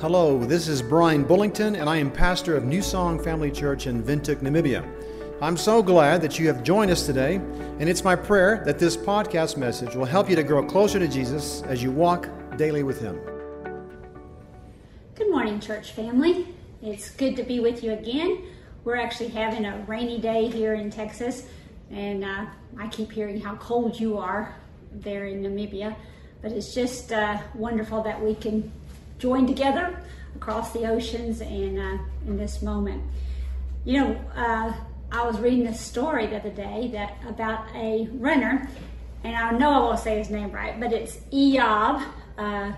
Hello, this is Brian Bullington, and I am pastor of New Song Family Church in Windhoek, Namibia. I'm so glad that you have joined us today, and it's my prayer that this podcast message will help you to grow closer to Jesus as you walk daily with Him. Good morning, church family. It's good to be with you again. We're actually having a rainy day here in Texas, and uh, I keep hearing how cold you are there in Namibia. But it's just uh, wonderful that we can join together across the oceans and uh, in this moment. You know, uh, I was reading a story the other day that about a runner, and I know I won't say his name right, but it's Eyob uh,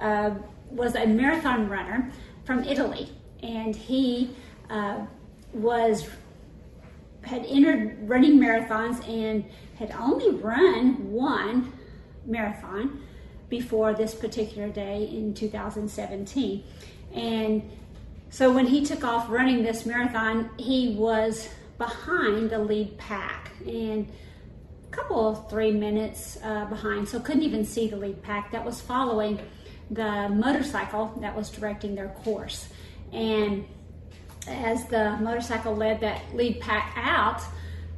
uh, was a marathon runner from Italy, and he uh, was had entered running marathons and had only run one marathon before this particular day in 2017. And so when he took off running this marathon, he was behind the lead pack and a couple of three minutes uh, behind, so couldn't even see the lead pack that was following the motorcycle that was directing their course. And as the motorcycle led that lead pack out,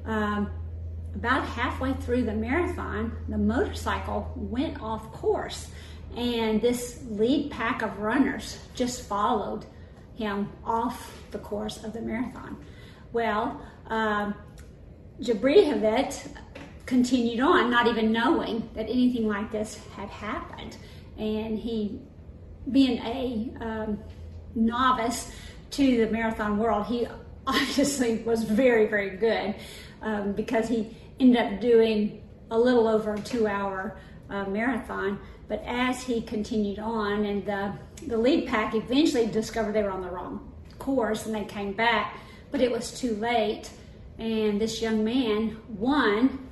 um, about halfway through the marathon, the motorcycle went off course, and this lead pack of runners just followed him off the course of the marathon. Well, um, continued on, not even knowing that anything like this had happened, and he, being a um, novice to the marathon world, he obviously was very, very good um, because he ended up doing a little over a two hour uh, marathon. But as he continued on, and the, the lead pack eventually discovered they were on the wrong course and they came back, but it was too late. And this young man won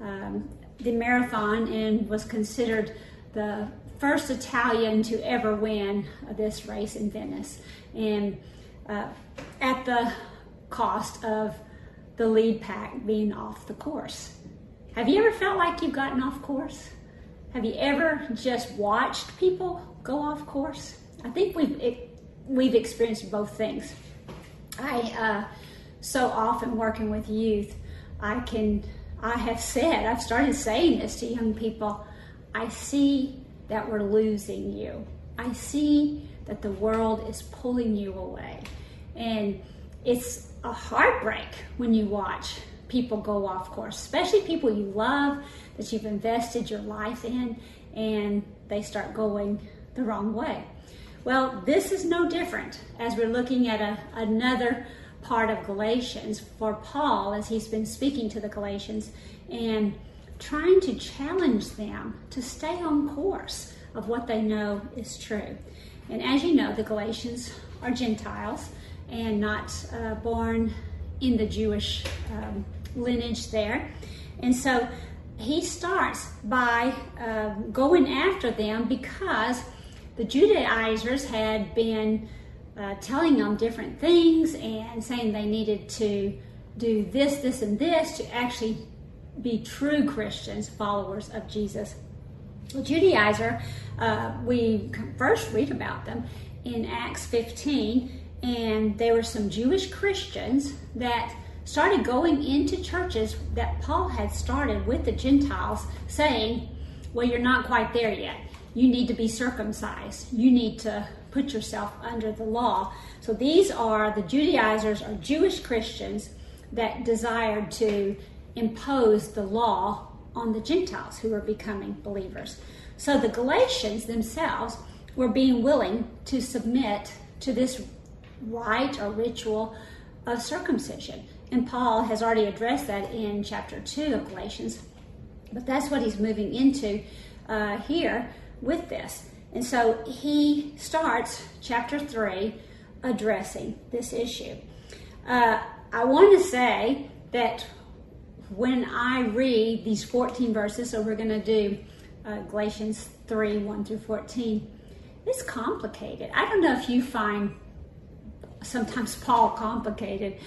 um, the marathon and was considered the first Italian to ever win this race in Venice. And uh, at the cost of the lead pack being off the course. Have you ever felt like you've gotten off course? Have you ever just watched people go off course? I think we've it, we've experienced both things. I uh, so often working with youth, I can I have said I've started saying this to young people. I see that we're losing you. I see that the world is pulling you away, and it's a heartbreak when you watch people go off course, especially people you love that you've invested your life in and they start going the wrong way. Well, this is no different as we're looking at a, another part of Galatians for Paul as he's been speaking to the Galatians and trying to challenge them to stay on course of what they know is true. And as you know, the Galatians are Gentiles and not uh, born in the Jewish um, lineage there. And so he starts by uh, going after them because the Judaizers had been uh, telling them different things and saying they needed to do this, this, and this to actually be true Christians, followers of Jesus. The Judaizer, uh, we first read about them in Acts 15 and there were some Jewish Christians that started going into churches that Paul had started with the Gentiles, saying, Well, you're not quite there yet. You need to be circumcised. You need to put yourself under the law. So these are the Judaizers or Jewish Christians that desired to impose the law on the Gentiles who were becoming believers. So the Galatians themselves were being willing to submit to this rite or ritual of circumcision. And Paul has already addressed that in chapter 2 of Galatians. But that's what he's moving into uh, here with this. And so he starts chapter 3 addressing this issue. Uh, I want to say that when I read these 14 verses, so we're going to do uh, Galatians 3 1 through 14, it's complicated. I don't know if you find sometimes Paul complicated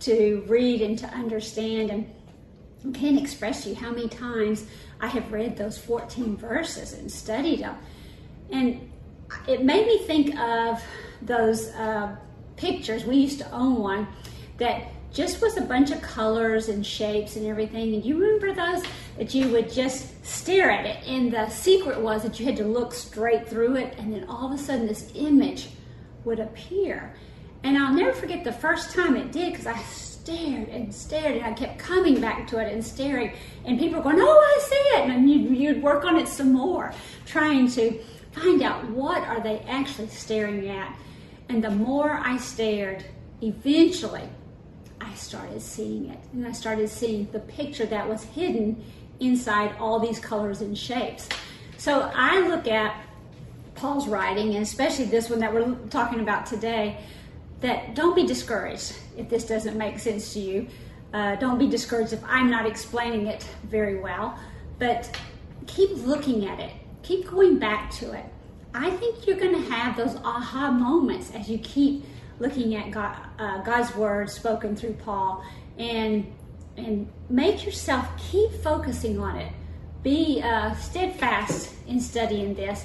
to read and to understand and can't express you how many times I have read those 14 verses and studied them. And it made me think of those uh, pictures. We used to own one that just was a bunch of colors and shapes and everything. And you remember those that you would just stare at it, and the secret was that you had to look straight through it, and then all of a sudden this image would appear. And I'll never forget the first time it did because I stared and stared, and I kept coming back to it and staring. And people were going, "Oh, I see it," and you'd, you'd work on it some more, trying to find out what are they actually staring at. And the more I stared, eventually I started seeing it. And I started seeing the picture that was hidden inside all these colors and shapes. So I look at Paul's writing, and especially this one that we're talking about today, that don't be discouraged if this doesn't make sense to you. Uh, don't be discouraged if I'm not explaining it very well, but keep looking at it, keep going back to it. I think you're going to have those aha moments as you keep looking at God, uh, God's word spoken through Paul, and and make yourself keep focusing on it. Be uh, steadfast in studying this,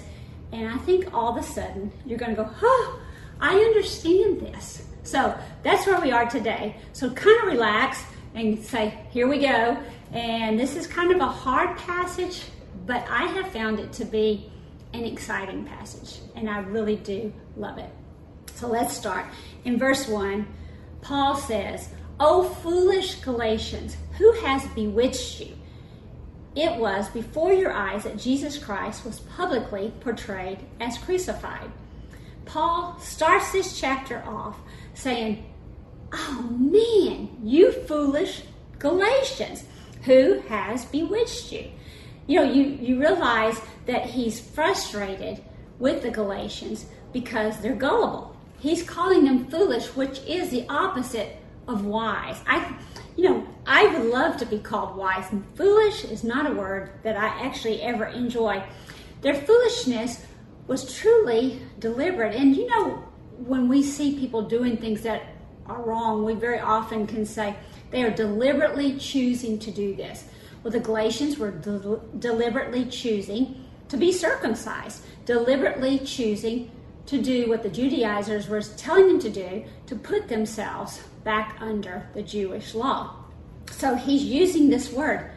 and I think all of a sudden you're going to go, oh, I understand this. So that's where we are today. So kind of relax and say, here we go. And this is kind of a hard passage, but I have found it to be an exciting passage, and I really do love it. So let's start. In verse 1, Paul says, O foolish Galatians, who has bewitched you? It was before your eyes that Jesus Christ was publicly portrayed as crucified. Paul starts this chapter off saying, Oh man, you foolish Galatians, who has bewitched you? You know, you, you realize that he's frustrated with the Galatians because they're gullible. He's calling them foolish, which is the opposite of wise. I, you know, I would love to be called wise, and foolish is not a word that I actually ever enjoy. Their foolishness was truly deliberate. And you know, when we see people doing things that are wrong, we very often can say they are deliberately choosing to do this. Well, the Galatians were de- deliberately choosing to be circumcised, deliberately choosing to do what the Judaizers were telling them to do to put themselves back under the Jewish law. So he's using this word.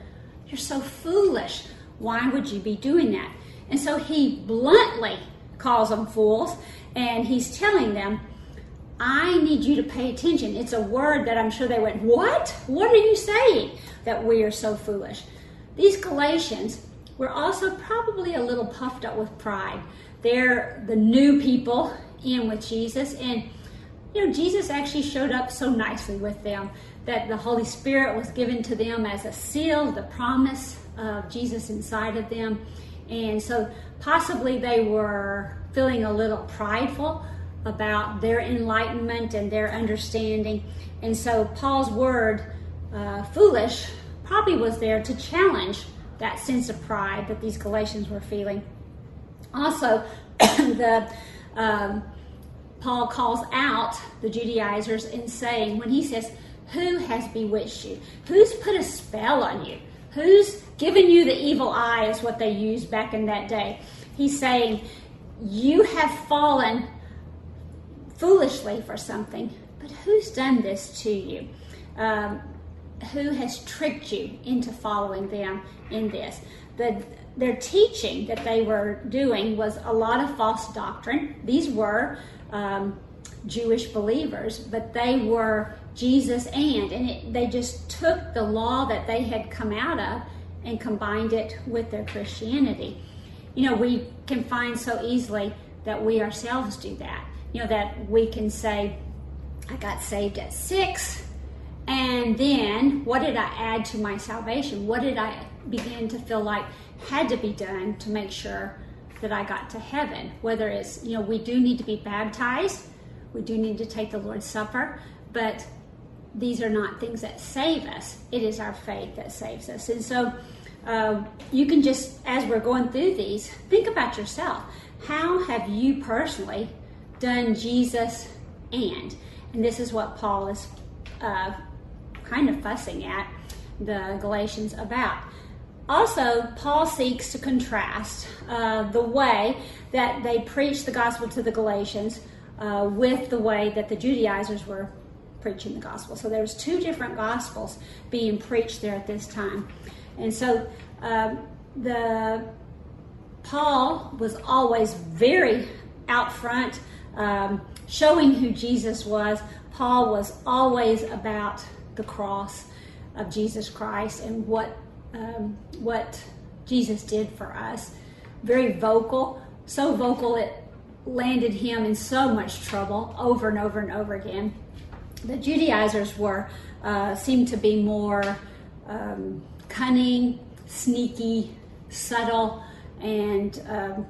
You're so foolish. Why would you be doing that? And so he bluntly calls them fools and he's telling them, I need you to pay attention. It's a word that I'm sure they went, What? What are you saying? That we are so foolish. These Galatians were also probably a little puffed up with pride. They're the new people in with Jesus. And, you know, Jesus actually showed up so nicely with them that the Holy Spirit was given to them as a seal, the promise of Jesus inside of them. And so possibly they were feeling a little prideful about their enlightenment and their understanding. And so Paul's word, uh, foolish, probably was there to challenge that sense of pride that these Galatians were feeling. Also, the um, Paul calls out the Judaizers in saying, when he says, Who has bewitched you? Who's put a spell on you? Who's given you the evil eye, is what they used back in that day. He's saying, You have fallen foolishly for something, but who's done this to you? Um, who has tricked you into following them in this? The, their teaching that they were doing was a lot of false doctrine. These were um, Jewish believers, but they were Jesus and, and it, they just took the law that they had come out of and combined it with their Christianity. You know, we can find so easily that we ourselves do that. You know, that we can say, I got saved at six, and then what did I add to my salvation? What did I begin to feel like had to be done to make sure that I got to heaven? Whether it's, you know, we do need to be baptized, we do need to take the Lord's Supper, but these are not things that save us. It is our faith that saves us. And so uh, you can just, as we're going through these, think about yourself. How have you personally done Jesus and? And this is what Paul is uh, kind of fussing at the Galatians about. also, Paul seeks to contrast uh, the way that they preached the gospel to the Galatians uh, with the way that the Judaizers were preaching the gospel. So there was two different gospels being preached there at this time, and so um, the Paul was always very out front, um, showing who Jesus was. Paul was always about the cross of Jesus Christ and what um, what Jesus did for us. Very vocal, so vocal it landed him in so much trouble over and over and over again. The Judaizers were uh, seemed to be more um, cunning, sneaky, subtle, and um,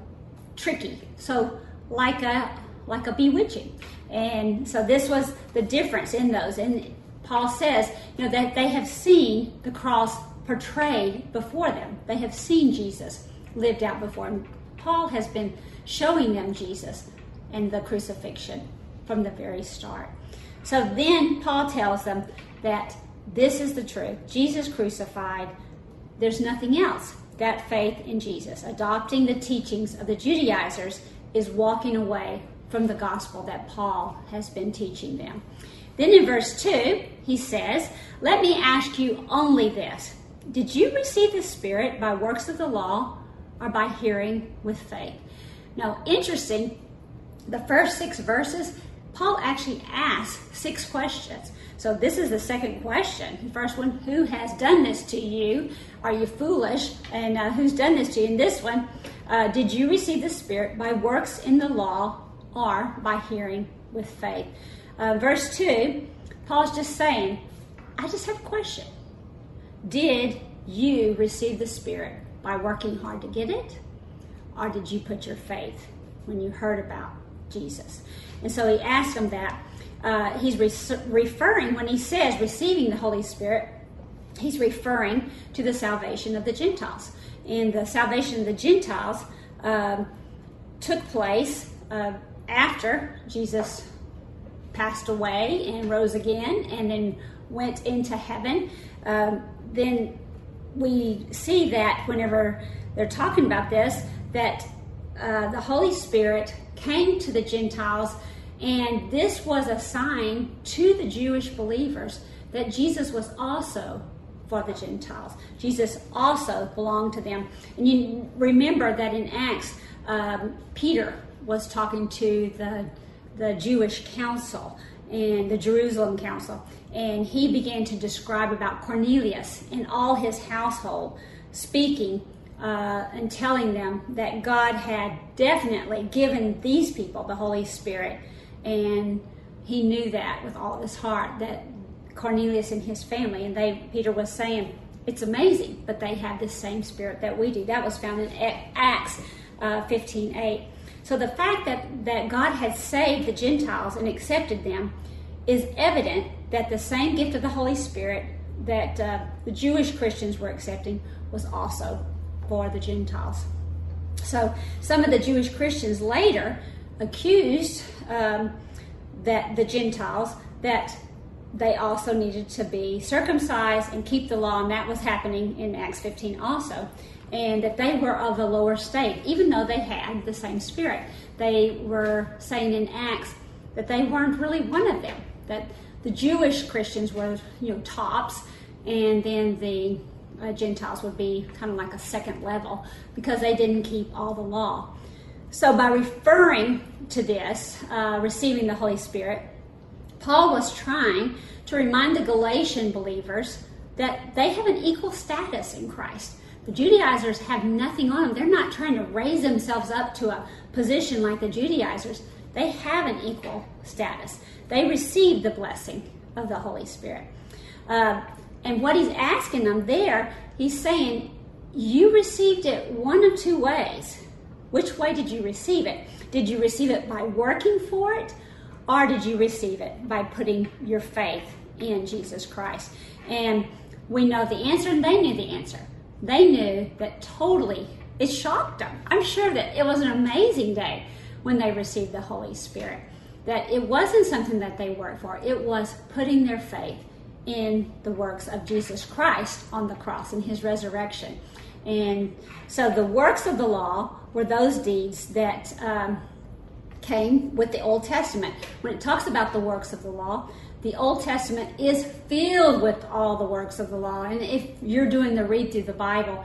tricky. So like a like a bewitching. And so this was the difference in those. And Paul says, you know, that they have seen the cross portrayed before them. They have seen Jesus lived out before them. Paul has been showing them Jesus and the crucifixion from the very start. So then Paul tells them that this is the truth Jesus crucified, there's nothing else. That faith in Jesus, adopting the teachings of the Judaizers, is walking away from the gospel that Paul has been teaching them. Then in verse 2, he says, Let me ask you only this Did you receive the Spirit by works of the law or by hearing with faith? Now, interesting, the first six verses, Paul actually asks six questions. So this is the second question. The first one, who has done this to you? Are you foolish? And uh, who's done this to you? And this one, uh, did you receive the Spirit by works in the law or by hearing with faith? Uh, verse 2, Paul's just saying, I just have a question. Did you receive the Spirit by working hard to get it? Or did you put your faith when you heard about Jesus? And so he asked him that. Uh, he's re- referring, when he says receiving the Holy Spirit, he's referring to the salvation of the Gentiles. And the salvation of the Gentiles um, took place uh, after Jesus passed away and rose again and then went into heaven. Um, then we see that whenever they're talking about this, that uh, the Holy Spirit came to the Gentiles and this was a sign to the Jewish believers that Jesus was also for the Gentiles. Jesus also belonged to them. And you remember that in Acts, um, Peter was talking to the, the Jewish council and the Jerusalem council, and he began to describe about Cornelius and all his household, speaking uh, and telling them that God had definitely given these people the Holy Spirit and he knew that with all of his heart that Cornelius and his family, and they, Peter was saying, it's amazing, but they have the same spirit that we do. That was found in Acts uh, 15 8. So the fact that, that God had saved the Gentiles and accepted them is evident that the same gift of the Holy Spirit that uh, the Jewish Christians were accepting was also for the Gentiles. So some of the Jewish Christians later accused um, that the Gentiles that they also needed to be circumcised and keep the law, and that was happening in Acts 15 also. And that they were of a lower state, even though they had the same spirit. They were saying in Acts that they weren't really one of them, that the Jewish Christians were, you know, tops, and then the uh, Gentiles would be kind of like a second level because they didn't keep all the law. So, by referring to this, uh, receiving the Holy Spirit, Paul was trying to remind the Galatian believers that they have an equal status in Christ. The Judaizers have nothing on them. They're not trying to raise themselves up to a position like the Judaizers. They have an equal status. They receive the blessing of the Holy Spirit. Uh, and what he's asking them there, he's saying, You received it one of two ways. Which way did you receive it? Did you receive it by working for it? Or did you receive it by putting your faith in Jesus Christ? And we know the answer, and they knew the answer. They knew that totally, it shocked them. I'm sure that it was an amazing day when they received the Holy Spirit. That it wasn't something that they worked for, it was putting their faith in the works of Jesus Christ on the cross and his resurrection. And so the works of the law were those deeds that um, came with the Old Testament. When it talks about the works of the law, the Old Testament is filled with all the works of the law. And if you're doing the read through the Bible,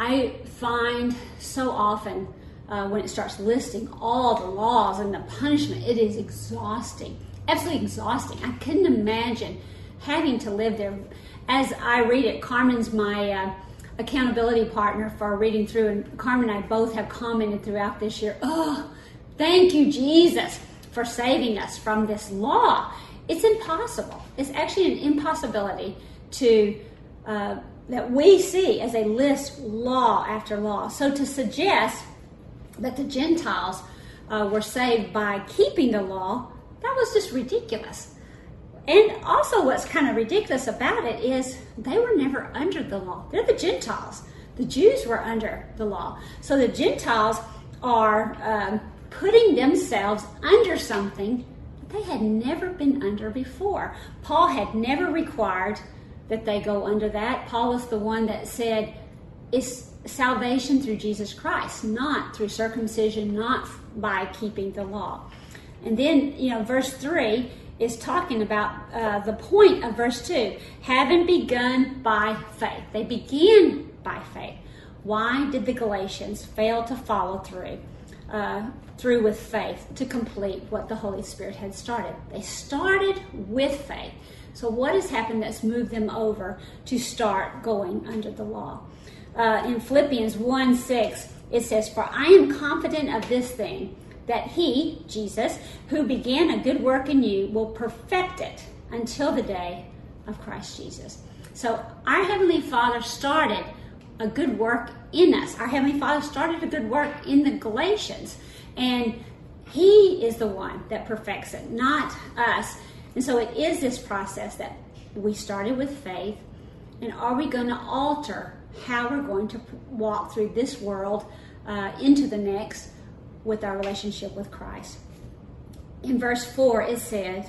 I find so often uh, when it starts listing all the laws and the punishment, it is exhausting, absolutely exhausting. I couldn't imagine having to live there. As I read it, Carmen's my uh, accountability partner for reading through, and Carmen and I both have commented throughout this year, oh, thank you, Jesus, for saving us from this law. It's impossible. It's actually an impossibility to. Uh, that we see as a list law after law. So to suggest that the Gentiles uh, were saved by keeping the law, that was just ridiculous. And also, what's kind of ridiculous about it is they were never under the law. They're the Gentiles. The Jews were under the law. So the Gentiles are um, putting themselves under something that they had never been under before. Paul had never required that they go under that. Paul was the one that said, it's salvation through Jesus Christ, not through circumcision, not by keeping the law. And then, you know, verse 3 is talking about uh, the point of verse 2 having begun by faith. They began by faith. Why did the Galatians fail to follow through? Uh, through with faith to complete what the Holy Spirit had started. They started with faith. So, what has happened that's moved them over to start going under the law? Uh, in Philippians 1 6, it says, For I am confident of this thing that he, Jesus, who began a good work in you, will perfect it until the day of Christ Jesus. So our Heavenly Father started a good work in us. Our Heavenly Father started a good work in the Galatians. And He is the one that perfects it, not us. And so it is this process that we started with faith. And are we going to alter how we're going to walk through this world uh, into the next with our relationship with Christ. In verse 4, it says,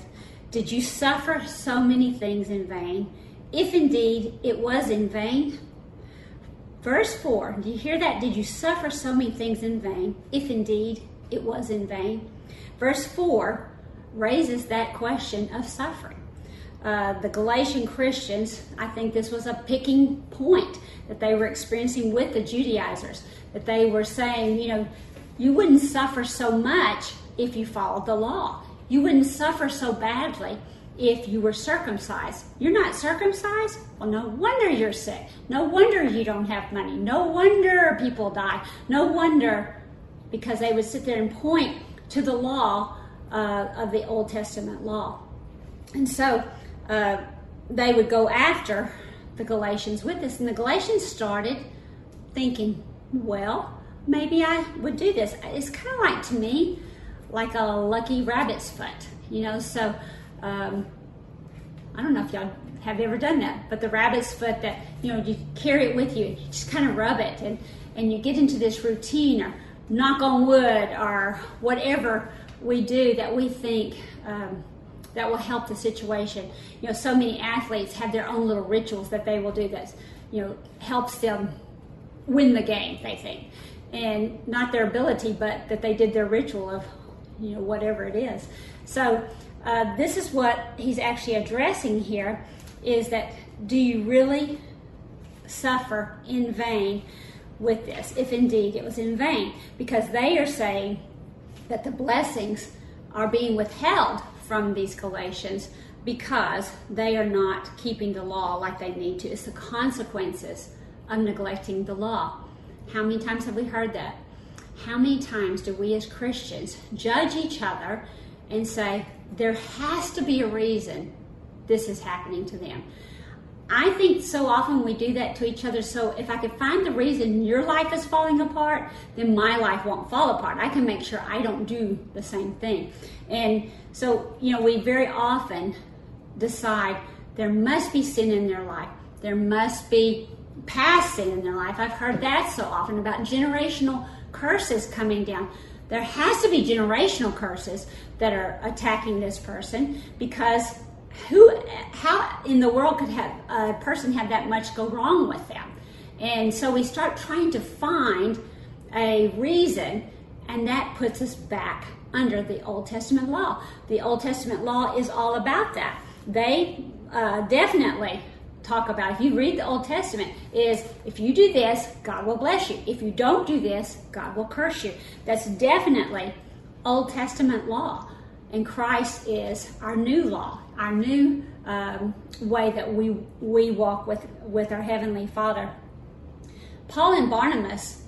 Did you suffer so many things in vain? If indeed it was in vain. Verse 4, do you hear that? Did you suffer so many things in vain? If indeed it was in vain. Verse 4 raises that question of suffering. Uh, the Galatian Christians, I think this was a picking point that they were experiencing with the Judaizers, that they were saying, you know, you wouldn't suffer so much if you followed the law. You wouldn't suffer so badly if you were circumcised. You're not circumcised? Well, no wonder you're sick. No wonder you don't have money. No wonder people die. No wonder because they would sit there and point to the law uh, of the Old Testament law. And so uh, they would go after the Galatians with this. And the Galatians started thinking, well, maybe I would do this. It's kind of like to me, like a lucky rabbit's foot, you know. So um, I don't know if y'all have ever done that, but the rabbit's foot that you know you carry it with you, you just kind of rub it, and and you get into this routine or knock on wood or whatever we do that we think. Um, that will help the situation. You know, so many athletes have their own little rituals that they will do that, you know, helps them win the game, they think and not their ability, but that they did their ritual of, you know, whatever it is. So uh, this is what he's actually addressing here: is that do you really suffer in vain with this, if indeed it was in vain? Because they are saying that the blessings are being withheld from these Galatians because they are not keeping the law like they need to. It's the consequences of neglecting the law. How many times have we heard that? How many times do we as Christians judge each other and say, there has to be a reason this is happening to them? I think so often we do that to each other. So if I could find the reason your life is falling apart, then my life won't fall apart. I can make sure I don't do the same thing. And so, you know, we very often decide there must be sin in their life. There must be past sin in their life. I've heard that so often about generational curses coming down. There has to be generational curses that are attacking this person because who how in the world could have a person have that much go wrong with them? And so we start trying to find a reason, and that puts us back under the Old Testament law. The Old Testament law is all about that. They uh, definitely talk about if you read the Old Testament is if you do this, God will bless you. If you don't do this, God will curse you. That's definitely Old Testament law. And Christ is our new law, our new um, way that we we walk with with our heavenly Father. Paul and Barnabas,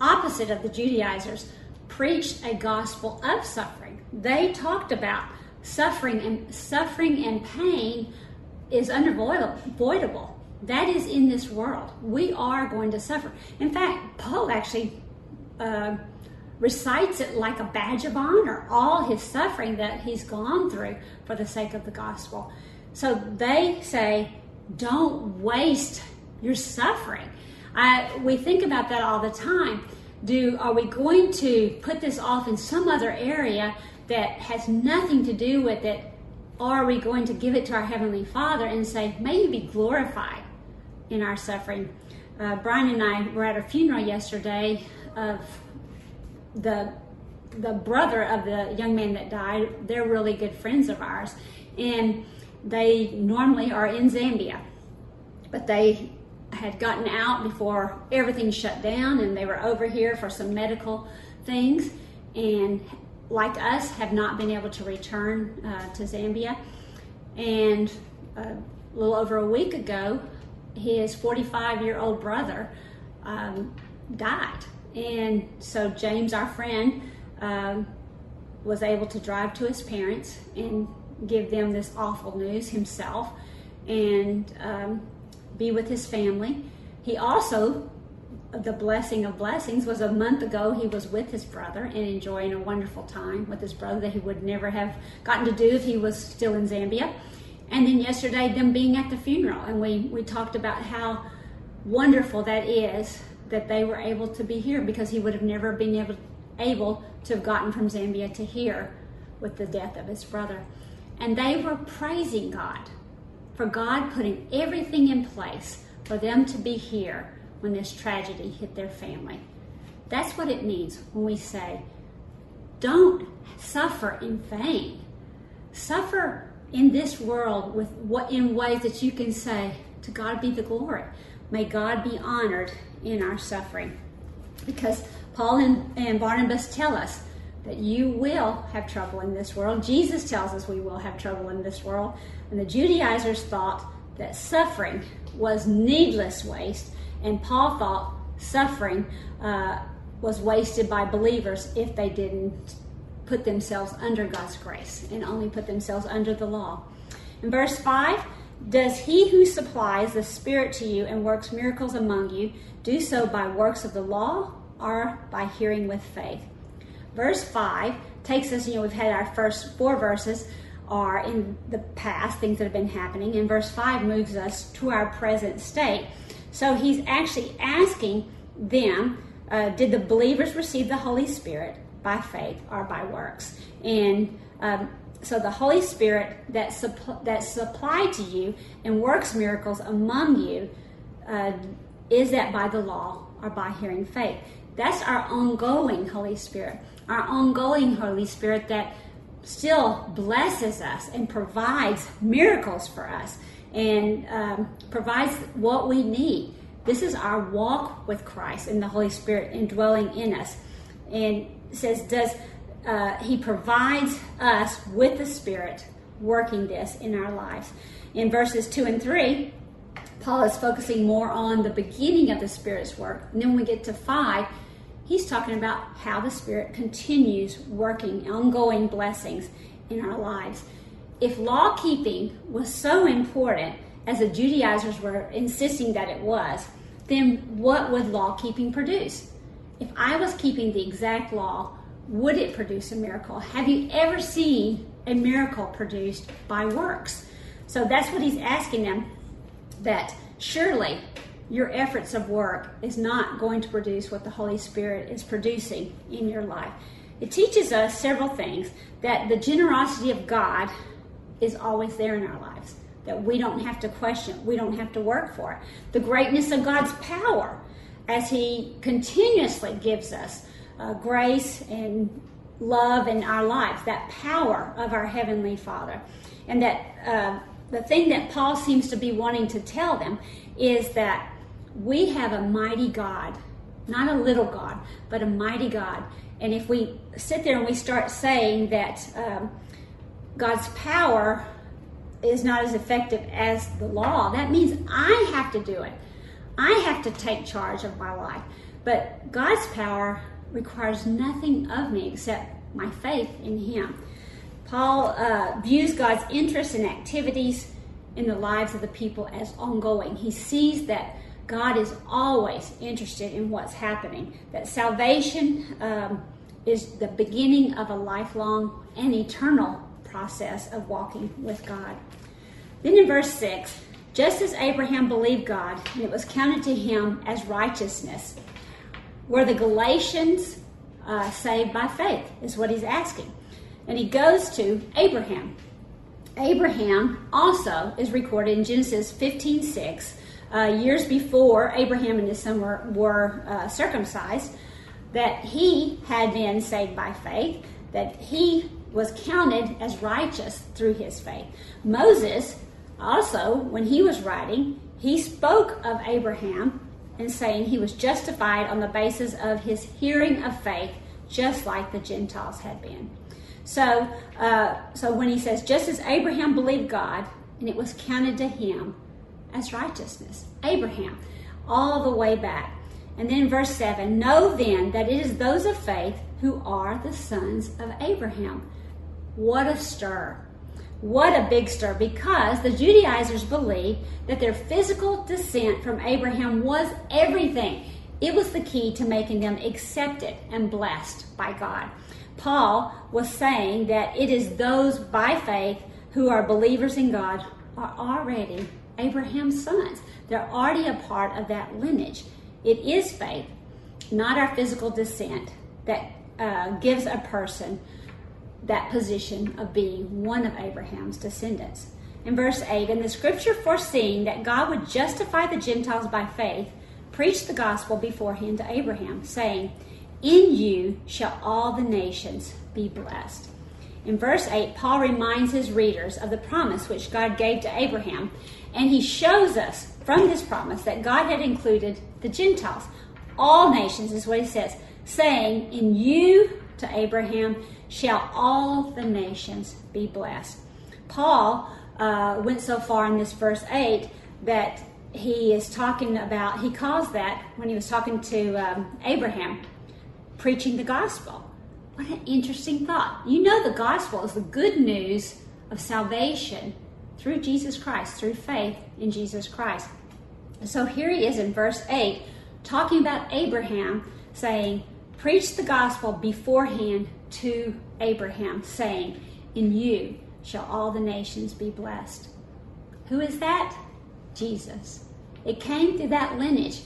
opposite of the Judaizers, preached a gospel of suffering. They talked about suffering and suffering and pain is unavoidable. That is in this world. We are going to suffer. In fact, Paul actually uh, recites it like a badge of honor, all his suffering that he's gone through for the sake of the gospel. So they say, don't waste your suffering. I, we think about that all the time. Do are we going to put this off in some other area that has nothing to do with it, or are we going to give it to our heavenly Father and say, "May you be glorified in our suffering"? Uh, Brian and I were at a funeral yesterday of the the brother of the young man that died. They're really good friends of ours, and they normally are in Zambia, but they had gotten out before everything shut down, and they were over here for some medical things, and like us, have not been able to return uh, to Zambia. And uh, a little over a week ago, his 45 year old brother um, died and so James, our friend, um, was able to drive to his parents and give them this awful news himself and um, be with his family. He also, the blessing of blessings, was a month ago he was with his brother and enjoying a wonderful time with his brother that he would never have gotten to do if he was still in Zambia. And then yesterday, them being at the funeral, and we, we talked about how wonderful that is that they were able to be here because he would have never been able, able to have gotten from Zambia to here with the death of his brother. And they were praising God for God putting everything in place for them to be here when this tragedy hit their family. That's what it means when we say, don't suffer in vain. Suffer in this world with what in ways that you can say, to God be the glory. May God be honored in our suffering. Because Paul and, and Barnabas tell us that you will have trouble in this world. Jesus tells us we will have trouble in this world. And the Judaizers thought that suffering was needless waste, and Paul thought suffering uh, was wasted by believers if they didn't put themselves under God's grace and only put themselves under the law. In verse 5, does he who supplies the Spirit to you and works miracles among you do so by works of the law or by hearing with faith? Verse 5 takes us, you know, we've had our first four verses are in the past, things that have been happening, and verse 5 moves us to our present state. So he's actually asking them, uh, did the believers receive the Holy Spirit by faith or by works? And um, so the Holy Spirit that that supplied to you and works miracles among you, uh, is that by the law or by hearing faith? That's our ongoing Holy Spirit, our ongoing Holy Spirit that still blesses us and provides miracles for us and um, provides what we need. This is our walk with Christ and the Holy Spirit indwelling in us. And says, does uh, he provides us with the Spirit working this in our lives. In verses 2 and 3, Paul is focusing more on the beginning of the Spirit's work. And then when we get to 5, he's talking about how the Spirit continues working ongoing blessings in our lives. If law keeping was so important as the Judaizers were insisting that it was, then what would law keeping produce? If I was keeping the exact law, would it produce a miracle? Have you ever seen a miracle produced by works? So that's what he's asking them that surely your efforts of work is not going to produce what the Holy Spirit is producing in your life. It teaches us several things that the generosity of God is always there in our lives. that we don't have to question, we don't have to work for it. The greatness of God's power as He continuously gives us uh, grace and love in our lives, that power of our Heavenly Father. And that uh, the thing that Paul seems to be wanting to tell them is that we have a mighty God, not a little God, but a mighty God. And if we sit there and we start saying that um, God's power is not as effective as the law, that means I have to do it. I have to take charge of my life. But God's power requires nothing of me except my faith in Him. Paul uh, views God's interest and activities in the lives of the people as ongoing. He sees that God is always interested in what's happening, that salvation um, is the beginning of a lifelong and eternal process of walking with God. Then in verse 6, just as Abraham believed God, and it was counted to him as righteousness, were the Galatians uh, saved by faith, is what he's asking. And he goes to Abraham. Abraham also is recorded in Genesis 15 6, uh, years before Abraham and his son were, were uh, circumcised, that he had been saved by faith, that he was counted as righteous through his faith. Moses also, when he was writing, he spoke of Abraham and saying he was justified on the basis of his hearing of faith, just like the Gentiles had been. So, uh, so when he says, just as Abraham believed God, and it was counted to him as righteousness, Abraham, all the way back. And then verse 7 Know then that it is those of faith who are the sons of Abraham. What a stir! What a big stir, because the Judaizers believed that their physical descent from Abraham was everything. It was the key to making them accepted and blessed by God. Paul was saying that it is those by faith who are believers in God are already Abraham's sons. They're already a part of that lineage. It is faith, not our physical descent, that uh, gives a person that position of being one of Abraham's descendants. In verse 8, and the scripture foreseeing that God would justify the Gentiles by faith, preached the gospel beforehand to Abraham, saying, In you shall all the nations be blessed. In verse 8, Paul reminds his readers of the promise which God gave to Abraham, and he shows us from this promise that God had included the Gentiles. All nations is what he says, saying, In you to Abraham shall all the nations be blessed. Paul uh, went so far in this verse 8 that he is talking about, he calls that, when he was talking to um, Abraham, preaching the gospel. What an interesting thought. You know, the gospel is the good news of salvation through Jesus Christ, through faith in Jesus Christ. So here he is in verse 8, talking about Abraham, saying, Preach the gospel beforehand to Abraham, saying, In you shall all the nations be blessed. Who is that? Jesus. It came through that lineage,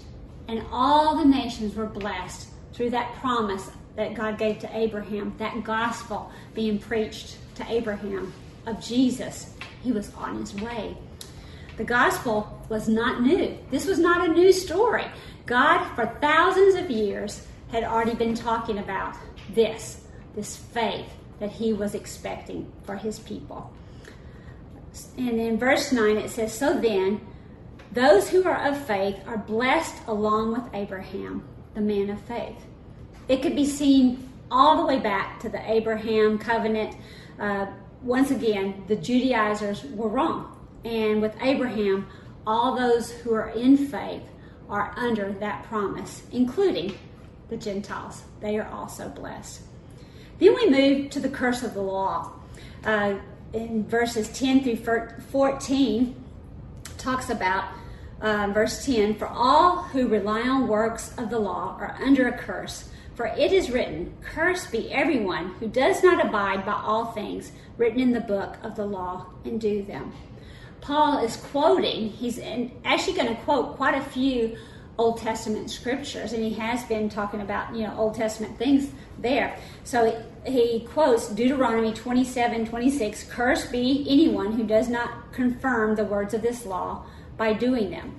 and all the nations were blessed through that promise that God gave to Abraham, that gospel being preached to Abraham of Jesus. He was on his way. The gospel was not new. This was not a new story. God, for thousands of years, had already been talking about this this faith that he was expecting for his people. And in verse 9 it says, So then, those who are of faith are blessed along with Abraham, the man of faith. It could be seen all the way back to the Abraham covenant. Uh, once again, the Judaizers were wrong. And with Abraham, all those who are in faith are under that promise, including the Gentiles. They are also blessed. Then we move to the curse of the law. Uh, in verses 10 through 14, talks about uh, verse 10 For all who rely on works of the law are under a curse. For it is written, Cursed be everyone who does not abide by all things written in the book of the law and do them. Paul is quoting, he's actually going to quote quite a few Old Testament scriptures, and he has been talking about you know Old Testament things there. So he quotes Deuteronomy 27 26 Cursed be anyone who does not confirm the words of this law by doing them.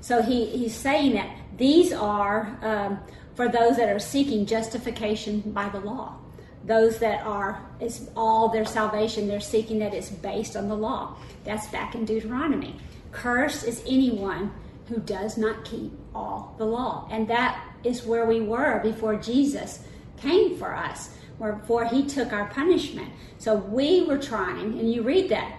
So he, he's saying that these are um, for those that are seeking justification by the law. Those that are, it's all their salvation, they're seeking that it's based on the law. That's back in Deuteronomy. Cursed is anyone who does not keep all the law. And that is where we were before Jesus came for us, before he took our punishment. So we were trying, and you read that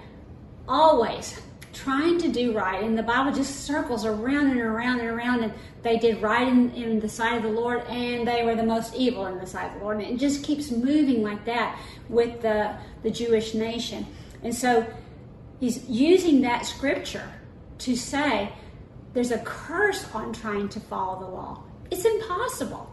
always trying to do right. And the Bible just circles around and around and around. And they did right in, in the sight of the Lord, and they were the most evil in the sight of the Lord. And it just keeps moving like that with the, the Jewish nation. And so he's using that scripture to say there's a curse on trying to follow the law. It's impossible.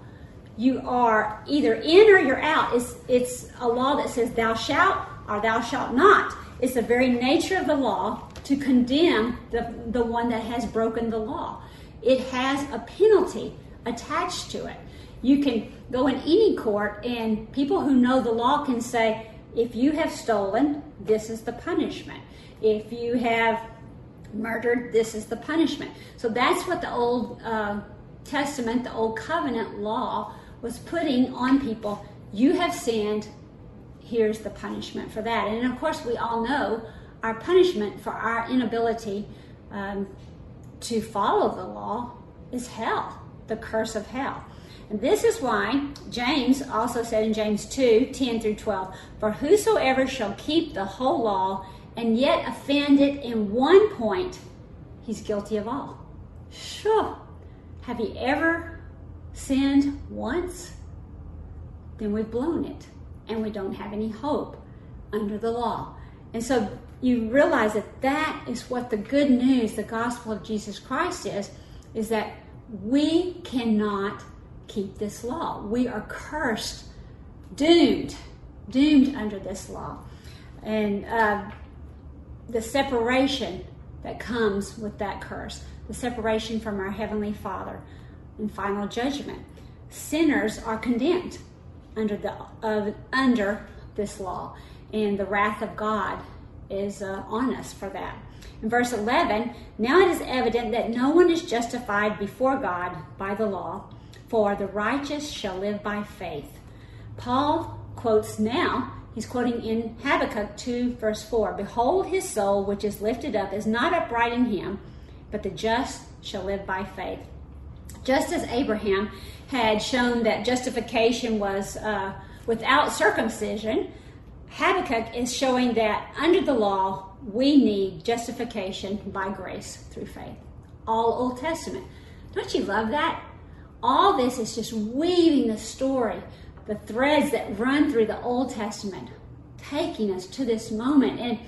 You are either in or you're out. It's, it's a law that says thou shalt or thou shalt not. It's the very nature of the law to condemn the, the one that has broken the law. It has a penalty attached to it. You can go in any court, and people who know the law can say, if you have stolen, this is the punishment. If you have murdered, this is the punishment. So that's what the Old uh, Testament, the Old Covenant law, was putting on people. You have sinned, here's the punishment for that. And of course, we all know our punishment for our inability um, to follow the law is hell, the curse of hell. And this is why James also said in James 2 10 through 12, For whosoever shall keep the whole law and yet offend it in one point, he's guilty of all. Sure. Have you ever sinned once? Then we've blown it and we don't have any hope under the law. And so you realize that that is what the good news, the gospel of Jesus Christ is, is that we cannot keep this law. We are cursed, doomed, doomed under this law. And uh, the separation that comes with that curse, the separation from our Heavenly Father and final judgment. Sinners are condemned under the uh, under this law, and the wrath of God is uh, on us for that. In verse 11, now it is evident that no one is justified before God by the law, for the righteous shall live by faith. Paul quotes now, he's quoting in Habakkuk 2, verse 4 Behold, his soul, which is lifted up, is not upright in him, but the just shall live by faith. Just as Abraham had shown that justification was uh, without circumcision, Habakkuk is showing that under the law, we need justification by grace through faith. All Old Testament. Don't you love that? All this is just weaving the story, the threads that run through the Old Testament, taking us to this moment. And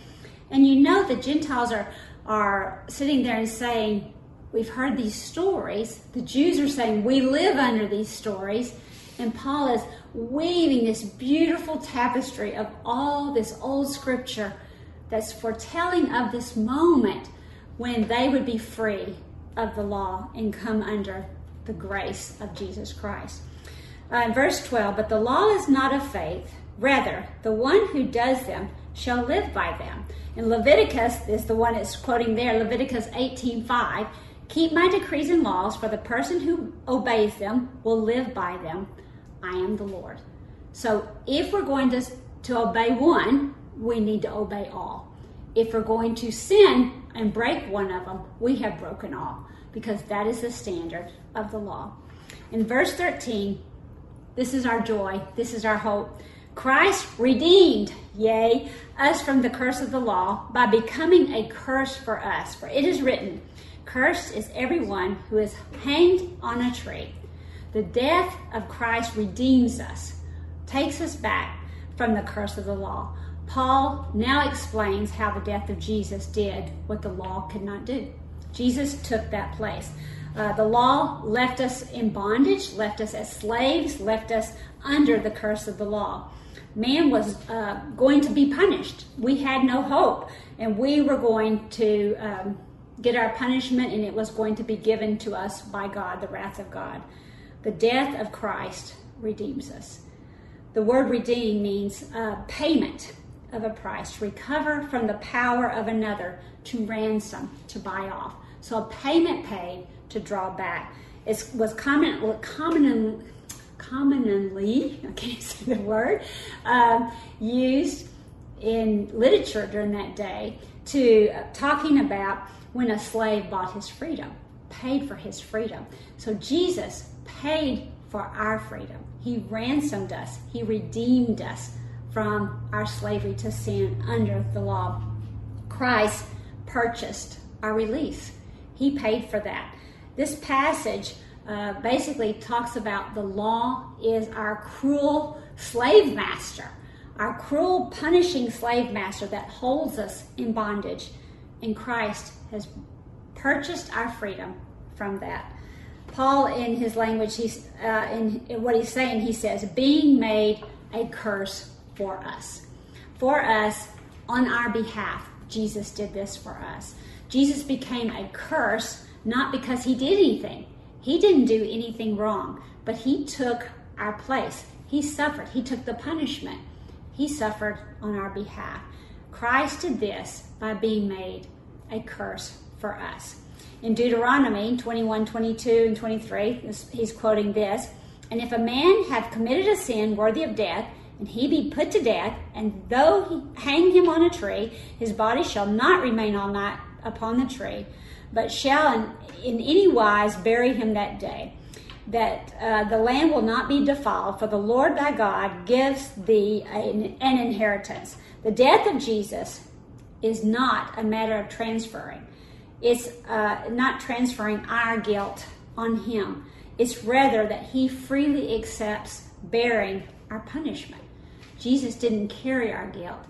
and you know the Gentiles are are sitting there and saying, We've heard these stories. The Jews are saying, We live under these stories. And Paul is weaving this beautiful tapestry of all this old scripture that's foretelling of this moment when they would be free of the law and come under the grace of Jesus Christ. Uh, verse 12, but the law is not of faith, rather, the one who does them shall live by them. And Leviticus is the one it's quoting there, Leviticus 18:5. Keep my decrees and laws, for the person who obeys them will live by them. I am the Lord. So if we're going to, to obey one, we need to obey all. If we're going to sin and break one of them, we have broken all, because that is the standard of the law. In verse 13, this is our joy, this is our hope. Christ redeemed, yea, us from the curse of the law by becoming a curse for us. For it is written, Cursed is everyone who is hanged on a tree. The death of Christ redeems us, takes us back from the curse of the law. Paul now explains how the death of Jesus did what the law could not do. Jesus took that place. Uh, the law left us in bondage, left us as slaves, left us under the curse of the law. Man was uh, going to be punished. We had no hope, and we were going to um, get our punishment, and it was going to be given to us by God, the wrath of God. The death of Christ redeems us. The word redeem means uh, payment of a price, recover from the power of another, to ransom, to buy off. So a payment paid to draw back. It was common, common, commonly, I can't say the word, um, used in literature during that day to uh, talking about when a slave bought his freedom, paid for his freedom. So Jesus paid for our freedom. He ransomed us. He redeemed us from our slavery to sin under the law. Christ purchased our release. He paid for that. This passage uh, basically talks about the law is our cruel slave master, our cruel, punishing slave master that holds us in bondage. And Christ has purchased our freedom from that. Paul, in his language, he's uh, in, in what he's saying, he says, being made a curse for us. For us, on our behalf, Jesus did this for us. Jesus became a curse not because he did anything. He didn't do anything wrong, but he took our place. He suffered. He took the punishment. He suffered on our behalf. Christ did this by being made a curse for us. In Deuteronomy 21, 22, and 23, he's quoting this And if a man have committed a sin worthy of death, and he be put to death, and though he hang him on a tree, his body shall not remain all night upon the tree, but shall in, in any wise bury him that day. That uh, the land will not be defiled, for the Lord thy God gives thee an, an inheritance. The death of Jesus is not a matter of transferring it's uh, not transferring our guilt on him. It's rather that he freely accepts bearing our punishment. Jesus didn't carry our guilt.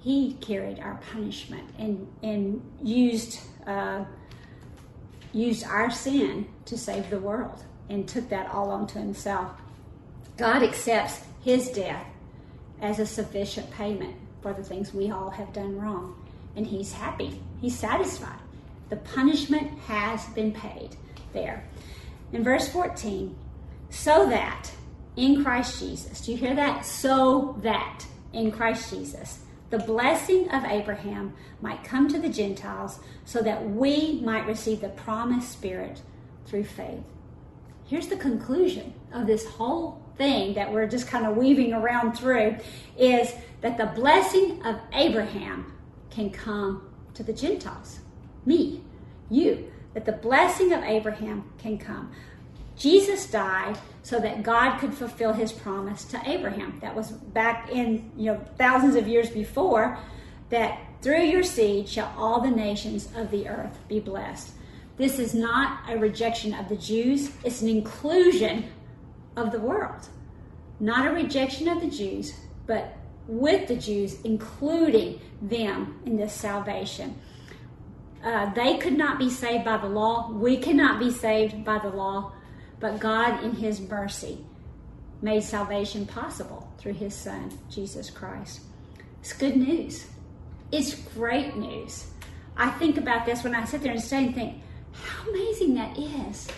He carried our punishment and, and used, uh, used our sin to save the world and took that all onto himself. God accepts his death as a sufficient payment for the things we all have done wrong. And he's happy, he's satisfied. The punishment has been paid there. In verse 14, so that in Christ Jesus, do you hear that? So that in Christ Jesus, the blessing of Abraham might come to the Gentiles so that we might receive the promised Spirit through faith. Here's the conclusion of this whole thing that we're just kind of weaving around through is that the blessing of Abraham can come to the Gentiles me, you, that the blessing of Abraham can come. Jesus died so that God could fulfill his promise to Abraham. That was back in, you know, thousands of years before that through your seed shall all the nations of the earth be blessed. This is not a rejection of the Jews, it's an inclusion of the world. Not a rejection of the Jews, but with the Jews, including them in this salvation. Uh, they could not be saved by the law. We cannot be saved by the law. But God, in His mercy, made salvation possible through His Son, Jesus Christ. It's good news. It's great news. I think about this when I sit there and stay and think, how amazing that is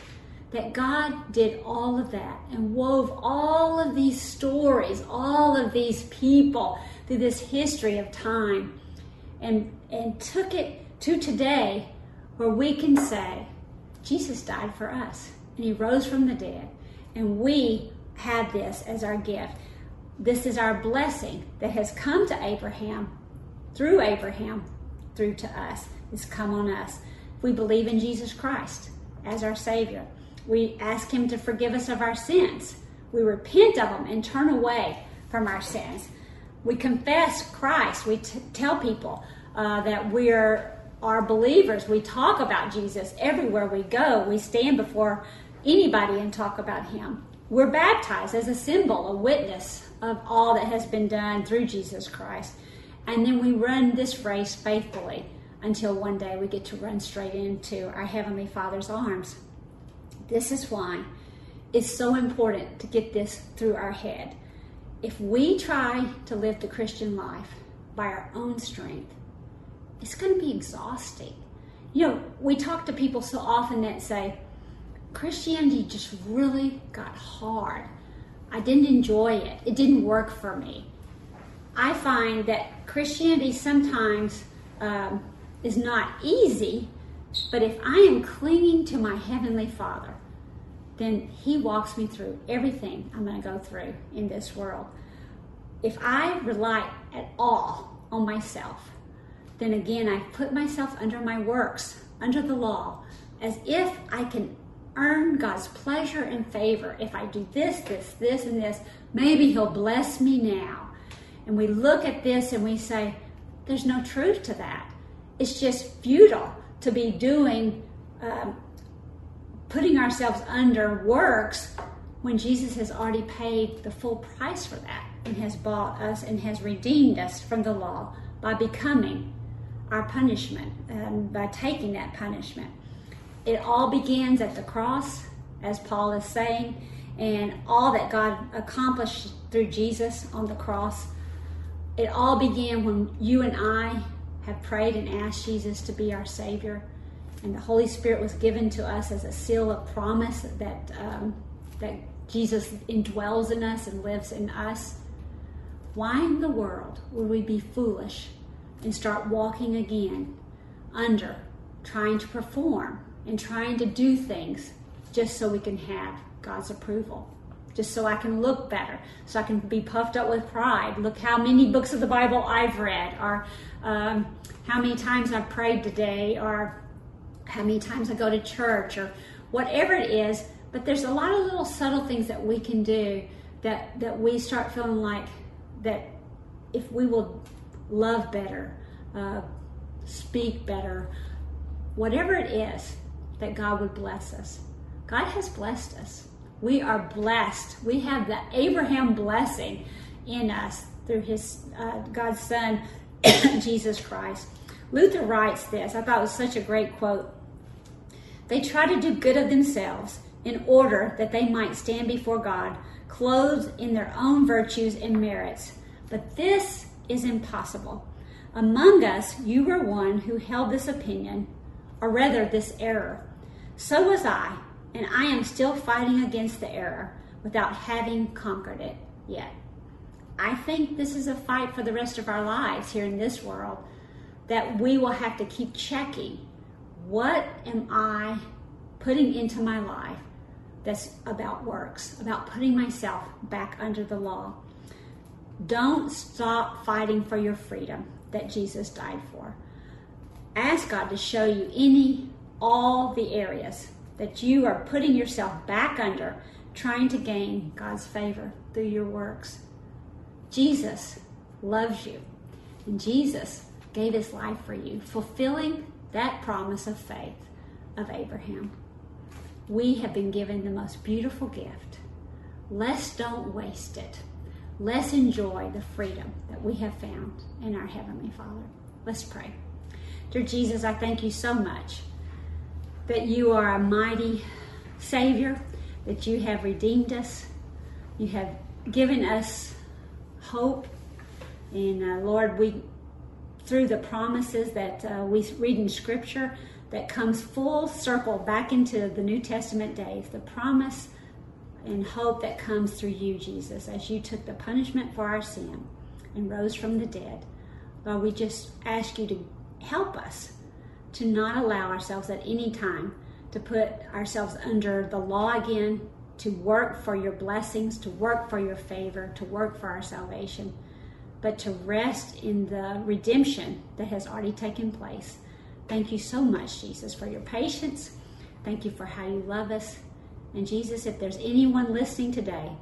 that God did all of that and wove all of these stories, all of these people through this history of time and, and took it to today where we can say, Jesus died for us and he rose from the dead, and we have this as our gift. This is our blessing that has come to Abraham through Abraham through to us. It's come on us. We believe in Jesus Christ as our Savior. We ask Him to forgive us of our sins. We repent of them and turn away from our sins. We confess Christ. We t- tell people uh, that we're are believers. We talk about Jesus everywhere we go. We stand before anybody and talk about him. We're baptized as a symbol, a witness of all that has been done through Jesus Christ. And then we run this race faithfully until one day we get to run straight into our Heavenly Father's arms. This is why it's so important to get this through our head. If we try to live the Christian life by our own strength, it's going to be exhausting. You know, we talk to people so often that say, Christianity just really got hard. I didn't enjoy it. It didn't work for me. I find that Christianity sometimes um, is not easy, but if I am clinging to my Heavenly Father, then He walks me through everything I'm going to go through in this world. If I rely at all on myself, then again I put myself under my works, under the law, as if I can earn God's pleasure and favor. If I do this, this, this, and this, maybe He'll bless me now. And we look at this and we say, there's no truth to that. It's just futile to be doing, um, putting ourselves under works when Jesus has already paid the full price for that and has bought us and has redeemed us from the law by becoming our punishment, um, by taking that punishment. It all begins at the cross, as Paul is saying, and all that God accomplished through Jesus on the cross. It all began when you and I have prayed and asked Jesus to be our Savior, and the Holy Spirit was given to us as a seal of promise that um, that Jesus indwells in us and lives in us. Why in the world would we be foolish and start walking again under trying to perform and trying to do things just so we can have God's approval, just so I can look better, so I can be puffed up with pride. Look how many books of the Bible I've read, or um, how many times I've prayed today, or how many times I go to church, or whatever it is. But there's a lot of little subtle things that we can do that, that we start feeling like that if we will love better, uh, speak better, whatever it is, that God would bless us. God has blessed us. We are blessed. We have the Abraham blessing in us through his uh, God's Son, Jesus Christ. Luther writes this. I thought it was such a great quote. They try to do good of themselves in order that they might stand before God, clothed in their own virtues and merits. But this is impossible. Among us, you were one who held this opinion, or rather, this error. So was I, and I am still fighting against the error without having conquered it yet. I think this is a fight for the rest of our lives here in this world that we will have to keep checking what am I putting into my life that's about works, about putting myself back under the law. Don't stop fighting for your freedom that Jesus died for. Ask God to show you any all the areas that you are putting yourself back under, trying to gain God's favor through your works. Jesus loves you, and Jesus gave his life for you, fulfilling that promise of faith of Abraham. We have been given the most beautiful gift. Let's don't waste it. Let's enjoy the freedom that we have found in our Heavenly Father. Let's pray. Dear Jesus, I thank you so much that you are a mighty Savior, that you have redeemed us, you have given us hope. And uh, Lord, we, through the promises that uh, we read in Scripture, that comes full circle back into the New Testament days, the promise and hope that comes through you, Jesus, as you took the punishment for our sin and rose from the dead. Lord, we just ask you to help us to not allow ourselves at any time to put ourselves under the law again, to work for your blessings, to work for your favor, to work for our salvation, but to rest in the redemption that has already taken place. Thank you so much, Jesus, for your patience. Thank you for how you love us. And Jesus, if there's anyone listening today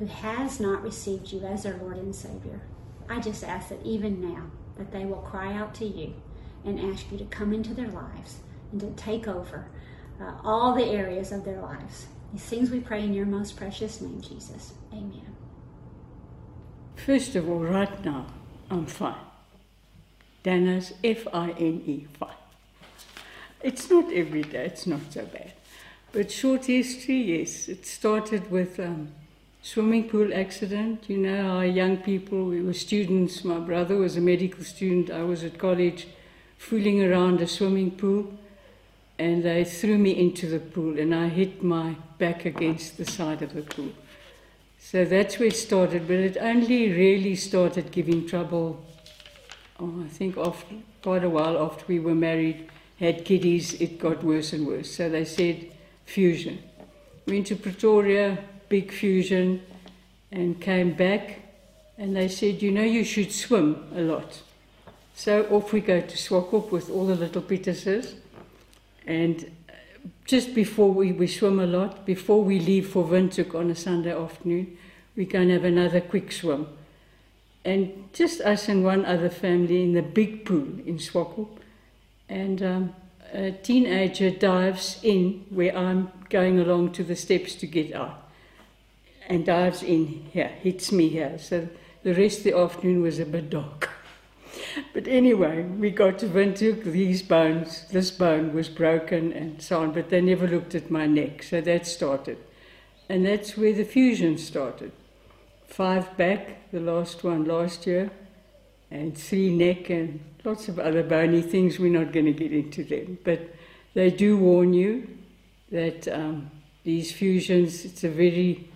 who has not received you as their Lord and Savior, I just ask that even now that they will cry out to you and ask you to come into their lives and to take over uh, all the areas of their lives. These things we pray in your most precious name, Jesus. Amen. First of all, right now, I'm fine. Dana's F I N E, fine. It's not every day, it's not so bad. But short history, yes. It started with um, swimming pool accident. You know, our young people, we were students. My brother was a medical student. I was at college fooling around a swimming pool and they threw me into the pool and I hit my back against the side of the pool. So that's where it started, but it only really started giving trouble, oh, I think, after, quite a while after we were married, had kiddies, it got worse and worse. So they said fusion. Went to Pretoria, big fusion, and came back, and they said, you know, you should swim a lot. So off we go to Swakop with all the little Peterses, and just before we, we swim a lot, before we leave for Windhoek on a Sunday afternoon, we go and have another quick swim. And just us and one other family in the big pool in Swakop. And um, a teenager dives in where I'm going along to the steps to get out. And dives in here, hits me here. So the rest of the afternoon was a bit dark. But anyway, we got to Windhoek, these bones, this bone was broken and so on, but they never looked at my neck, so that started. And that's where the fusion started. Five back, the last one last year, and three neck and lots of other bony things. We're not going to get into them, but they do warn you that um, these fusions, it's a very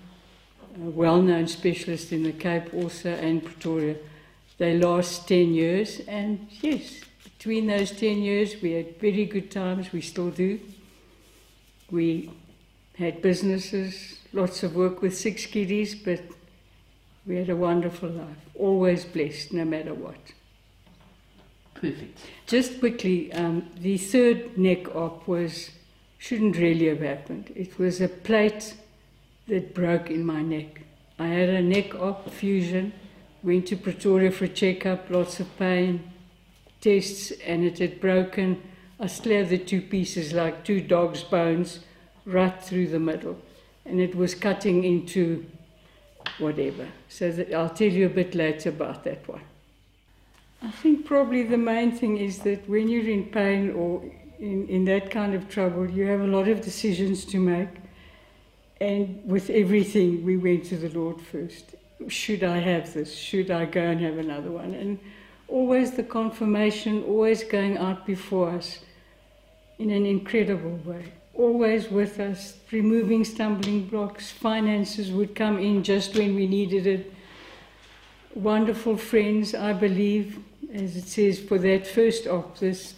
well known specialist in the Cape also and Pretoria they last 10 years, and yes, between those 10 years, we had very good times, we still do. We had businesses, lots of work with six kiddies, but we had a wonderful life, always blessed, no matter what. Perfect. Just quickly, um, the third neck op was shouldn't really have happened. It was a plate that broke in my neck. I had a neck op fusion Went to Pretoria for a checkup, lots of pain, tests, and it had broken. I still have the two pieces like two dog's bones right through the middle. And it was cutting into whatever. So that I'll tell you a bit later about that one. I think probably the main thing is that when you're in pain or in, in that kind of trouble, you have a lot of decisions to make. And with everything, we went to the Lord first should I have this? Should I go and have another one? And always the confirmation, always going out before us in an incredible way. Always with us, removing stumbling blocks. Finances would come in just when we needed it. Wonderful friends, I believe, as it says for that first op, this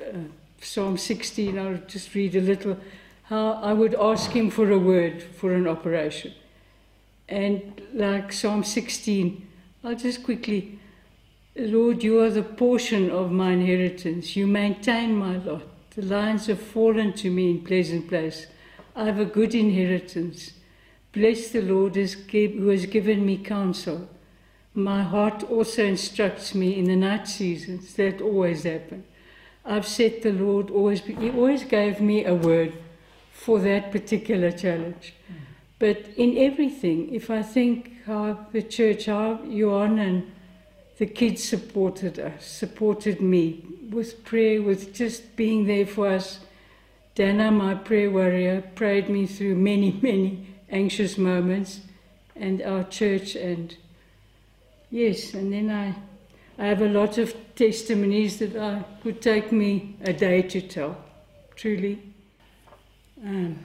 uh, Psalm 16, I'll just read a little, how I would ask him for a word for an operation. And like Psalm 16, I'll just quickly, Lord, you are the portion of my inheritance. You maintain my lot. The lines have fallen to me in pleasant place. I have a good inheritance. Bless the Lord who has given me counsel. My heart also instructs me in the night seasons. That always happen. I've said the Lord always, He always gave me a word for that particular challenge. But in everything, if I think how the church, how Johan and the kids supported us, supported me with prayer, with just being there for us. Dana, my prayer warrior, prayed me through many, many anxious moments, and our church, and yes, and then I, I have a lot of testimonies that I would take me a day to tell, truly. Um,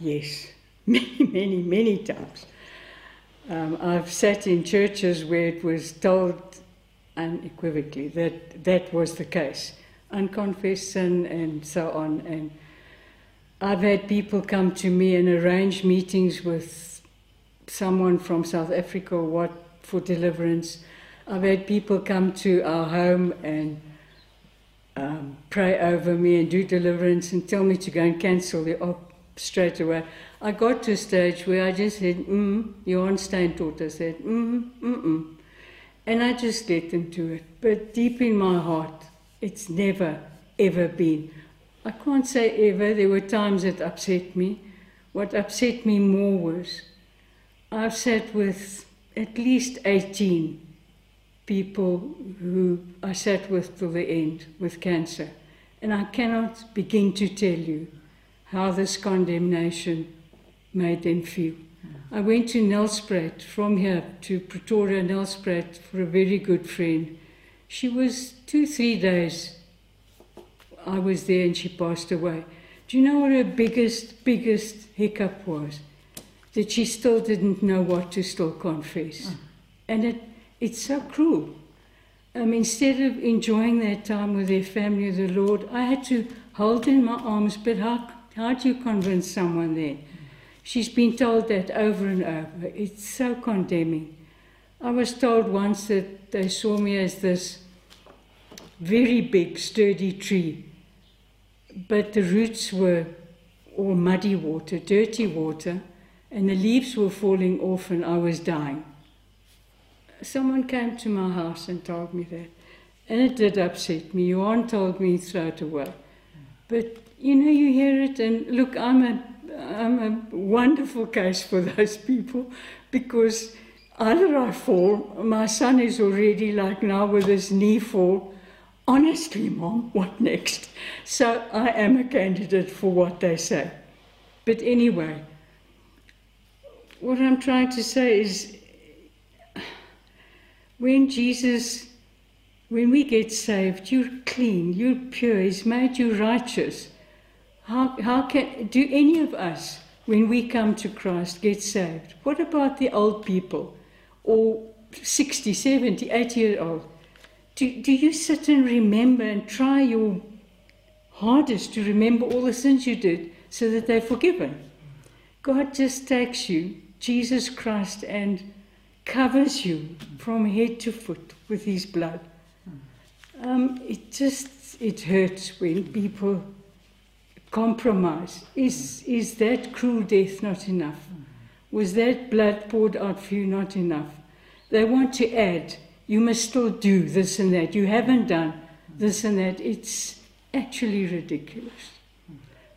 yes. many, many, many times. Um, I've sat in churches where it was told unequivocally that that was the case, unconfessed sin and so on. And I've had people come to me and arrange meetings with someone from South Africa what for deliverance. I've had people come to our home and um, pray over me and do deliverance and tell me to go and cancel the op straight away. I got to a stage where I just said, mm, Johan Steintort, said, mm, mm, mm. And I just let them do it. But deep in my heart, it's never, ever been. I can't say ever, there were times that upset me. What upset me more was I've sat with at least 18 people who I sat with till the end with cancer. And I cannot begin to tell you how this condemnation made them feel. I went to Nelspruit from here to Pretoria, Nelspruit for a very good friend. She was two, three days. I was there and she passed away. Do you know what her biggest, biggest hiccup was? that she still didn't know what to still confess. Hmm. And it, it's so cruel. Um, instead of enjoying that time with their family, the Lord, I had to hold in my arms. But how, how do you convince someone then? She's been told that over and over. It's so condemning. I was told once that they saw me as this very big, sturdy tree, but the roots were all muddy water, dirty water, and the leaves were falling off, and I was dying. Someone came to my house and told me that, and it did upset me. Johan told me throw it away, but you know, you hear it, and look, I'm a I'm a wonderful case for those people because either I fall, my son is already like now with his knee fall. Honestly, mom, what next? So I am a candidate for what they say. But anyway, what I'm trying to say is when Jesus, when we get saved, you're clean, you're pure, He's made you righteous. How, how can, do any of us, when we come to Christ, get saved? What about the old people or 60, 70, 80 years old? Do, do you sit and remember and try your hardest to remember all the sins you did so that they're forgiven? God just takes you, Jesus Christ, and covers you from head to foot with his blood. Um, it just it hurts when people compromise. Is, is that cruel death not enough? Was that blood poured out for you not enough? They want to add, you must still do this and that. You haven't done this and that. It's actually ridiculous.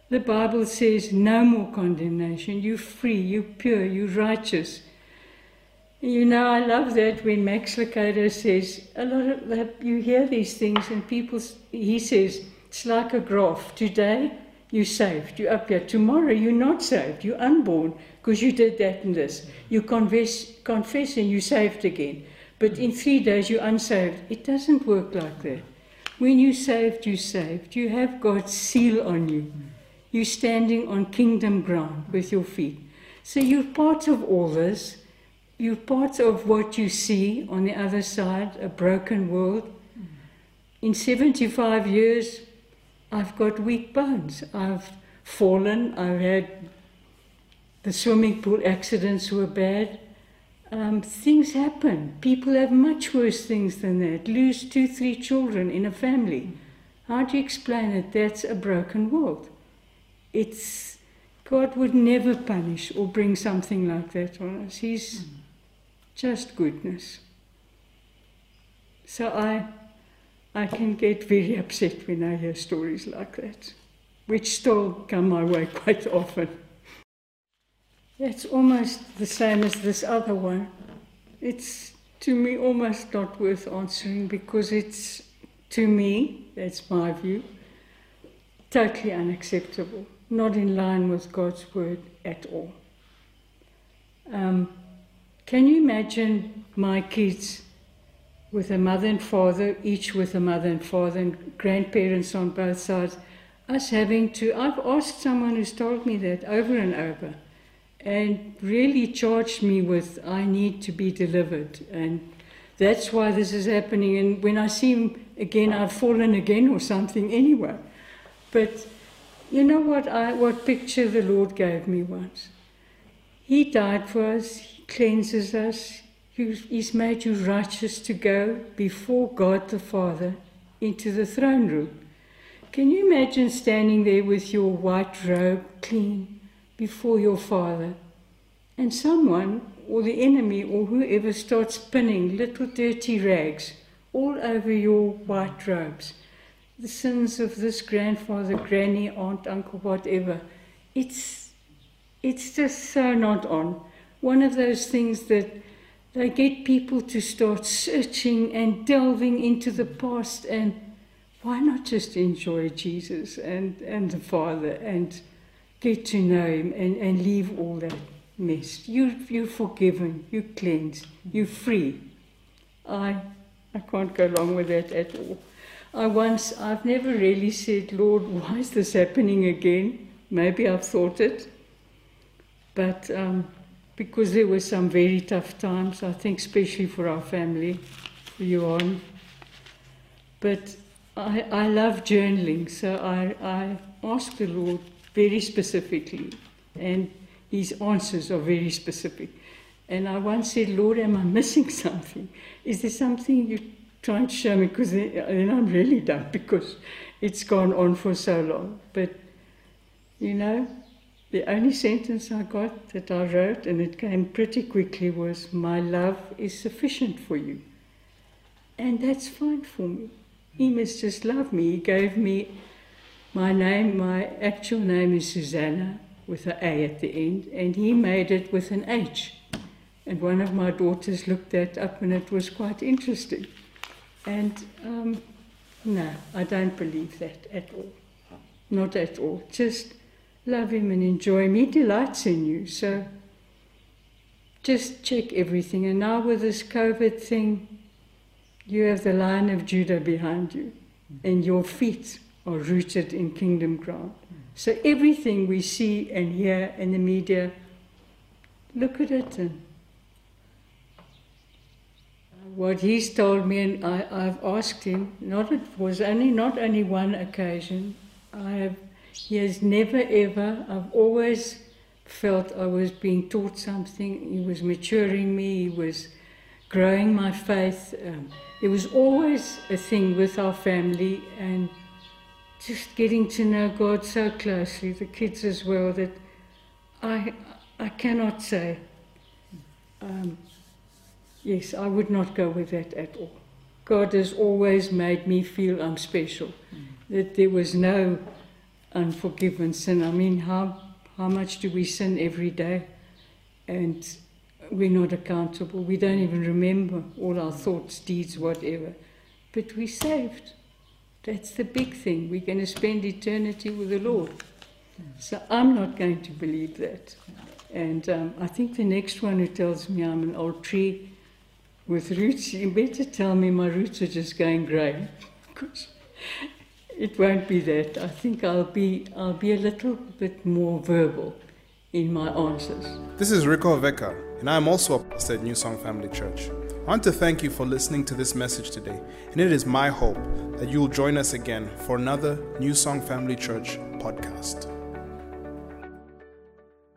The Bible says no more condemnation. You're free, you're pure, you're righteous. You know, I love that when Max Lucado says, a lot of that, you hear these things and people, he says, it's like a graph. Today, you're saved, you're up here. Tomorrow, you're not saved, you're unborn because you did that and this. You confess, confess and you're saved again. But in three days, you're unsaved. It doesn't work like that. When you're saved, you're saved. You have God's seal on you. You're standing on kingdom ground with your feet. So you're part of all this. You're part of what you see on the other side, a broken world. In 75 years, I've got weak bones. I've fallen. I've had the swimming pool accidents were bad. Um, things happen. People have much worse things than that. Lose two, three children in a family. How do you explain it? That's a broken world. It's God would never punish or bring something like that on us. He's just goodness. So I I can get very upset when I hear stories like that, which still come my way quite often. It's almost the same as this other one. It's to me almost not worth answering because it's, to me, that's my view, totally unacceptable, not in line with God's word at all. Um, can you imagine my kids with a mother and father, each with a mother and father, and grandparents on both sides. Us having to, I've asked someone who's told me that over and over, and really charged me with, I need to be delivered. And that's why this is happening. And when I see him again, I've fallen again or something anyway. But you know what, I, what picture the Lord gave me once? He died for us, cleanses us, He's made you righteous to go before God the Father into the throne room. Can you imagine standing there with your white robe clean before your Father and someone or the enemy or whoever starts spinning little dirty rags all over your white robes? The sins of this grandfather, granny, aunt, uncle, whatever. It's, it's just so not on. One of those things that they get people to start searching and delving into the past and why not just enjoy Jesus and, and the Father and get to know Him and, and leave all that mess? You, you're forgiven, you're cleansed, you're free. I, I can't go along with that at all. I once, I've never really said, Lord, why is this happening again? Maybe I've thought it. But um, because there were some very tough times, I think, especially for our family, for you Johan. But I, I love journaling, so I, I ask the Lord very specifically, and His answers are very specific. And I once said, Lord, am I missing something? Is there something you're trying to show me? Because then I'm really done because it's gone on for so long. But, you know, the only sentence I got that I wrote, and it came pretty quickly, was, My love is sufficient for you. And that's fine for me. He must just love me. He gave me my name, my actual name is Susanna, with an A at the end, and he made it with an H. And one of my daughters looked that up, and it was quite interesting. And um, no, I don't believe that at all. Not at all. Just love him and enjoy him. He delights in you. So just check everything. And now with this COVID thing, you have the Lion of Judah behind you, and your feet are rooted in kingdom ground. So everything we see and hear in the media, look at it and what he's told me, and I, I've asked him, not it was only not only one occasion. I have, he has never ever. I've always felt I was being taught something. He was maturing me. He was growing my faith. Um, it was always a thing with our family and just getting to know God so closely, the kids as well, that I I cannot say. Um, Yes, I would not go with that at all. God has always made me feel I'm special, mm. that there was no unforgiven sin. I mean, how, how much do we sin every day? And we're not accountable. We don't even remember all our thoughts, deeds, whatever. But we're saved. That's the big thing. We're going to spend eternity with the Lord. So I'm not going to believe that. And um, I think the next one who tells me I'm an old tree with roots, you better tell me my roots are just going grey. It won't be that. I think I'll be, I'll be a little bit more verbal in my answers. This is Rico Veka, and I am also a pastor at New Song Family Church. I want to thank you for listening to this message today, and it is my hope that you will join us again for another New Song Family Church podcast.